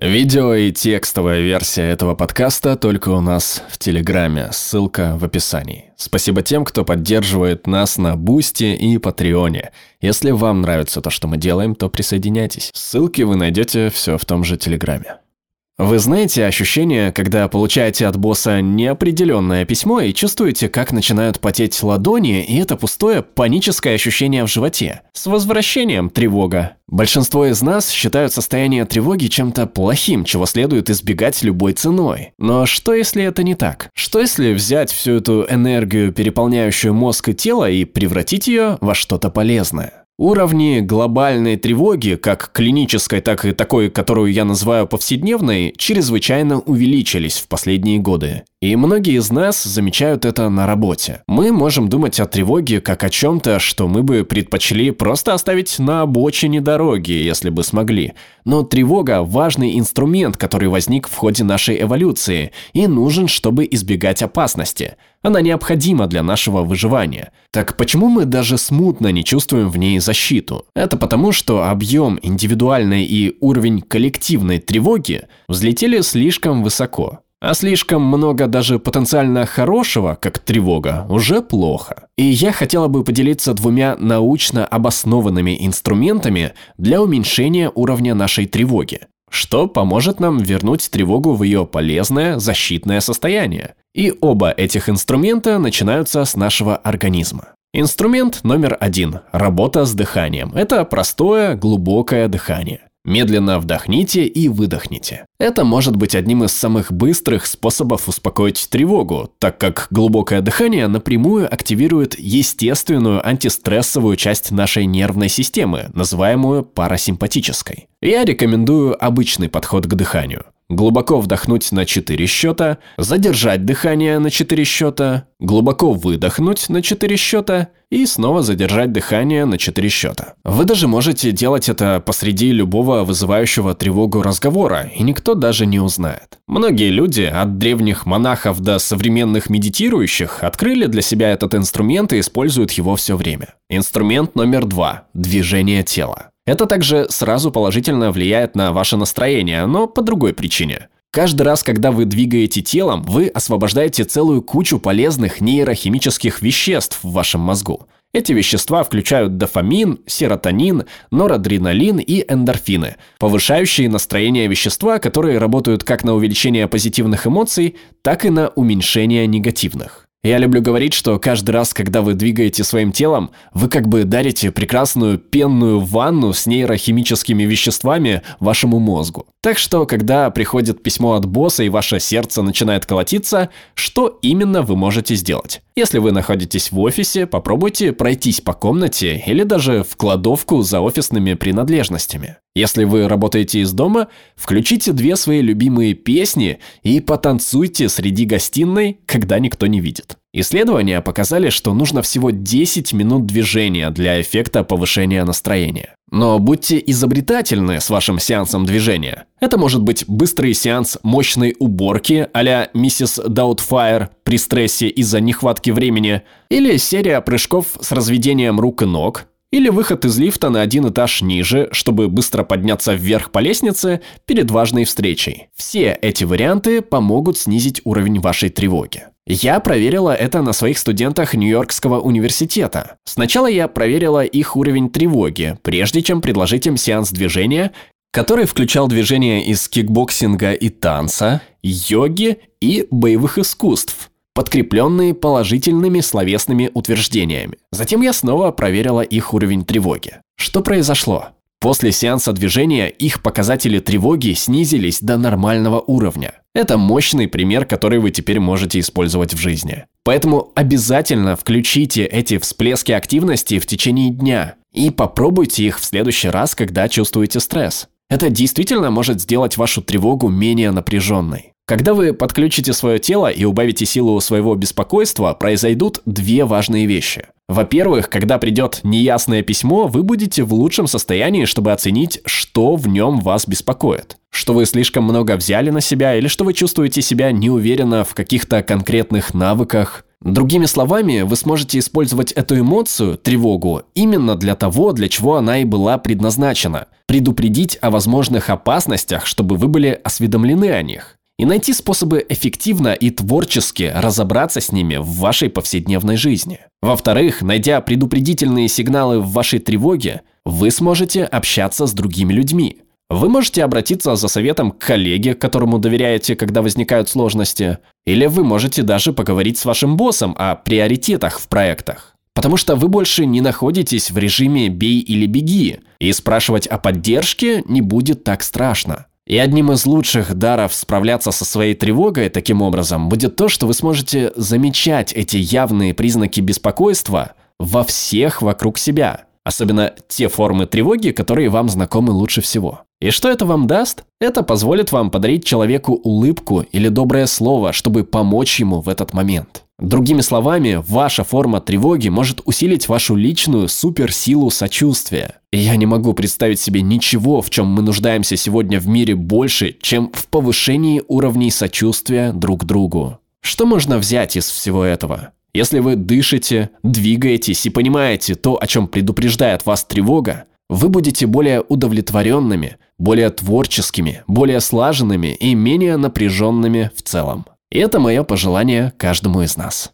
Видео и текстовая версия этого подкаста только у нас в Телеграме, ссылка в описании. Спасибо тем, кто поддерживает нас на Бусти и Патреоне. Если вам нравится то, что мы делаем, то присоединяйтесь. Ссылки вы найдете все в том же Телеграме. Вы знаете ощущение, когда получаете от босса неопределенное письмо и чувствуете, как начинают потеть ладони, и это пустое паническое ощущение в животе. С возвращением тревога. Большинство из нас считают состояние тревоги чем-то плохим, чего следует избегать любой ценой. Но что если это не так? Что если взять всю эту энергию, переполняющую мозг и тело, и превратить ее во что-то полезное? Уровни глобальной тревоги, как клинической, так и такой, которую я называю повседневной, чрезвычайно увеличились в последние годы. И многие из нас замечают это на работе. Мы можем думать о тревоге как о чем-то, что мы бы предпочли просто оставить на обочине дороги, если бы смогли. Но тревога – важный инструмент, который возник в ходе нашей эволюции и нужен, чтобы избегать опасности. Она необходима для нашего выживания. Так почему мы даже смутно не чувствуем в ней защиту? Это потому, что объем индивидуальной и уровень коллективной тревоги взлетели слишком высоко. А слишком много даже потенциально хорошего, как тревога, уже плохо. И я хотела бы поделиться двумя научно обоснованными инструментами для уменьшения уровня нашей тревоги, что поможет нам вернуть тревогу в ее полезное защитное состояние. И оба этих инструмента начинаются с нашего организма. Инструмент номер один – работа с дыханием. Это простое, глубокое дыхание. Медленно вдохните и выдохните. Это может быть одним из самых быстрых способов успокоить тревогу, так как глубокое дыхание напрямую активирует естественную антистрессовую часть нашей нервной системы, называемую парасимпатической. Я рекомендую обычный подход к дыханию. Глубоко вдохнуть на 4 счета, задержать дыхание на 4 счета, глубоко выдохнуть на 4 счета и снова задержать дыхание на 4 счета. Вы даже можете делать это посреди любого вызывающего тревогу разговора, и никто даже не узнает. Многие люди, от древних монахов до современных медитирующих, открыли для себя этот инструмент и используют его все время. Инструмент номер два – движение тела. Это также сразу положительно влияет на ваше настроение, но по другой причине. Каждый раз, когда вы двигаете телом, вы освобождаете целую кучу полезных нейрохимических веществ в вашем мозгу. Эти вещества включают дофамин, серотонин, норадреналин и эндорфины, повышающие настроение вещества, которые работают как на увеличение позитивных эмоций, так и на уменьшение негативных. Я люблю говорить, что каждый раз, когда вы двигаете своим телом, вы как бы дарите прекрасную пенную ванну с нейрохимическими веществами вашему мозгу. Так что, когда приходит письмо от босса и ваше сердце начинает колотиться, что именно вы можете сделать? Если вы находитесь в офисе, попробуйте пройтись по комнате или даже в кладовку за офисными принадлежностями. Если вы работаете из дома, включите две свои любимые песни и потанцуйте среди гостиной, когда никто не видит. Исследования показали, что нужно всего 10 минут движения для эффекта повышения настроения. Но будьте изобретательны с вашим сеансом движения. Это может быть быстрый сеанс мощной уборки а миссис Даутфайр при стрессе из-за нехватки времени, или серия прыжков с разведением рук и ног, или выход из лифта на один этаж ниже, чтобы быстро подняться вверх по лестнице перед важной встречей. Все эти варианты помогут снизить уровень вашей тревоги. Я проверила это на своих студентах Нью-Йоркского университета. Сначала я проверила их уровень тревоги, прежде чем предложить им сеанс движения, который включал движения из кикбоксинга и танца, йоги и боевых искусств, подкрепленные положительными словесными утверждениями. Затем я снова проверила их уровень тревоги. Что произошло? После сеанса движения их показатели тревоги снизились до нормального уровня. Это мощный пример, который вы теперь можете использовать в жизни. Поэтому обязательно включите эти всплески активности в течение дня и попробуйте их в следующий раз, когда чувствуете стресс. Это действительно может сделать вашу тревогу менее напряженной. Когда вы подключите свое тело и убавите силу своего беспокойства, произойдут две важные вещи. Во-первых, когда придет неясное письмо, вы будете в лучшем состоянии, чтобы оценить, что в нем вас беспокоит. Что вы слишком много взяли на себя или что вы чувствуете себя неуверенно в каких-то конкретных навыках. Другими словами, вы сможете использовать эту эмоцию, тревогу, именно для того, для чего она и была предназначена. Предупредить о возможных опасностях, чтобы вы были осведомлены о них. И найти способы эффективно и творчески разобраться с ними в вашей повседневной жизни. Во-вторых, найдя предупредительные сигналы в вашей тревоге, вы сможете общаться с другими людьми. Вы можете обратиться за советом к коллеге, которому доверяете, когда возникают сложности, или вы можете даже поговорить с вашим боссом о приоритетах в проектах. Потому что вы больше не находитесь в режиме «бей или беги», и спрашивать о поддержке не будет так страшно. И одним из лучших даров справляться со своей тревогой таким образом будет то, что вы сможете замечать эти явные признаки беспокойства во всех вокруг себя – Особенно те формы тревоги, которые вам знакомы лучше всего. И что это вам даст? Это позволит вам подарить человеку улыбку или доброе слово, чтобы помочь ему в этот момент. Другими словами, ваша форма тревоги может усилить вашу личную суперсилу сочувствия. И я не могу представить себе ничего, в чем мы нуждаемся сегодня в мире больше, чем в повышении уровней сочувствия друг другу. Что можно взять из всего этого? Если вы дышите, двигаетесь и понимаете то, о чем предупреждает вас тревога, вы будете более удовлетворенными, более творческими, более слаженными и менее напряженными в целом. И это мое пожелание каждому из нас.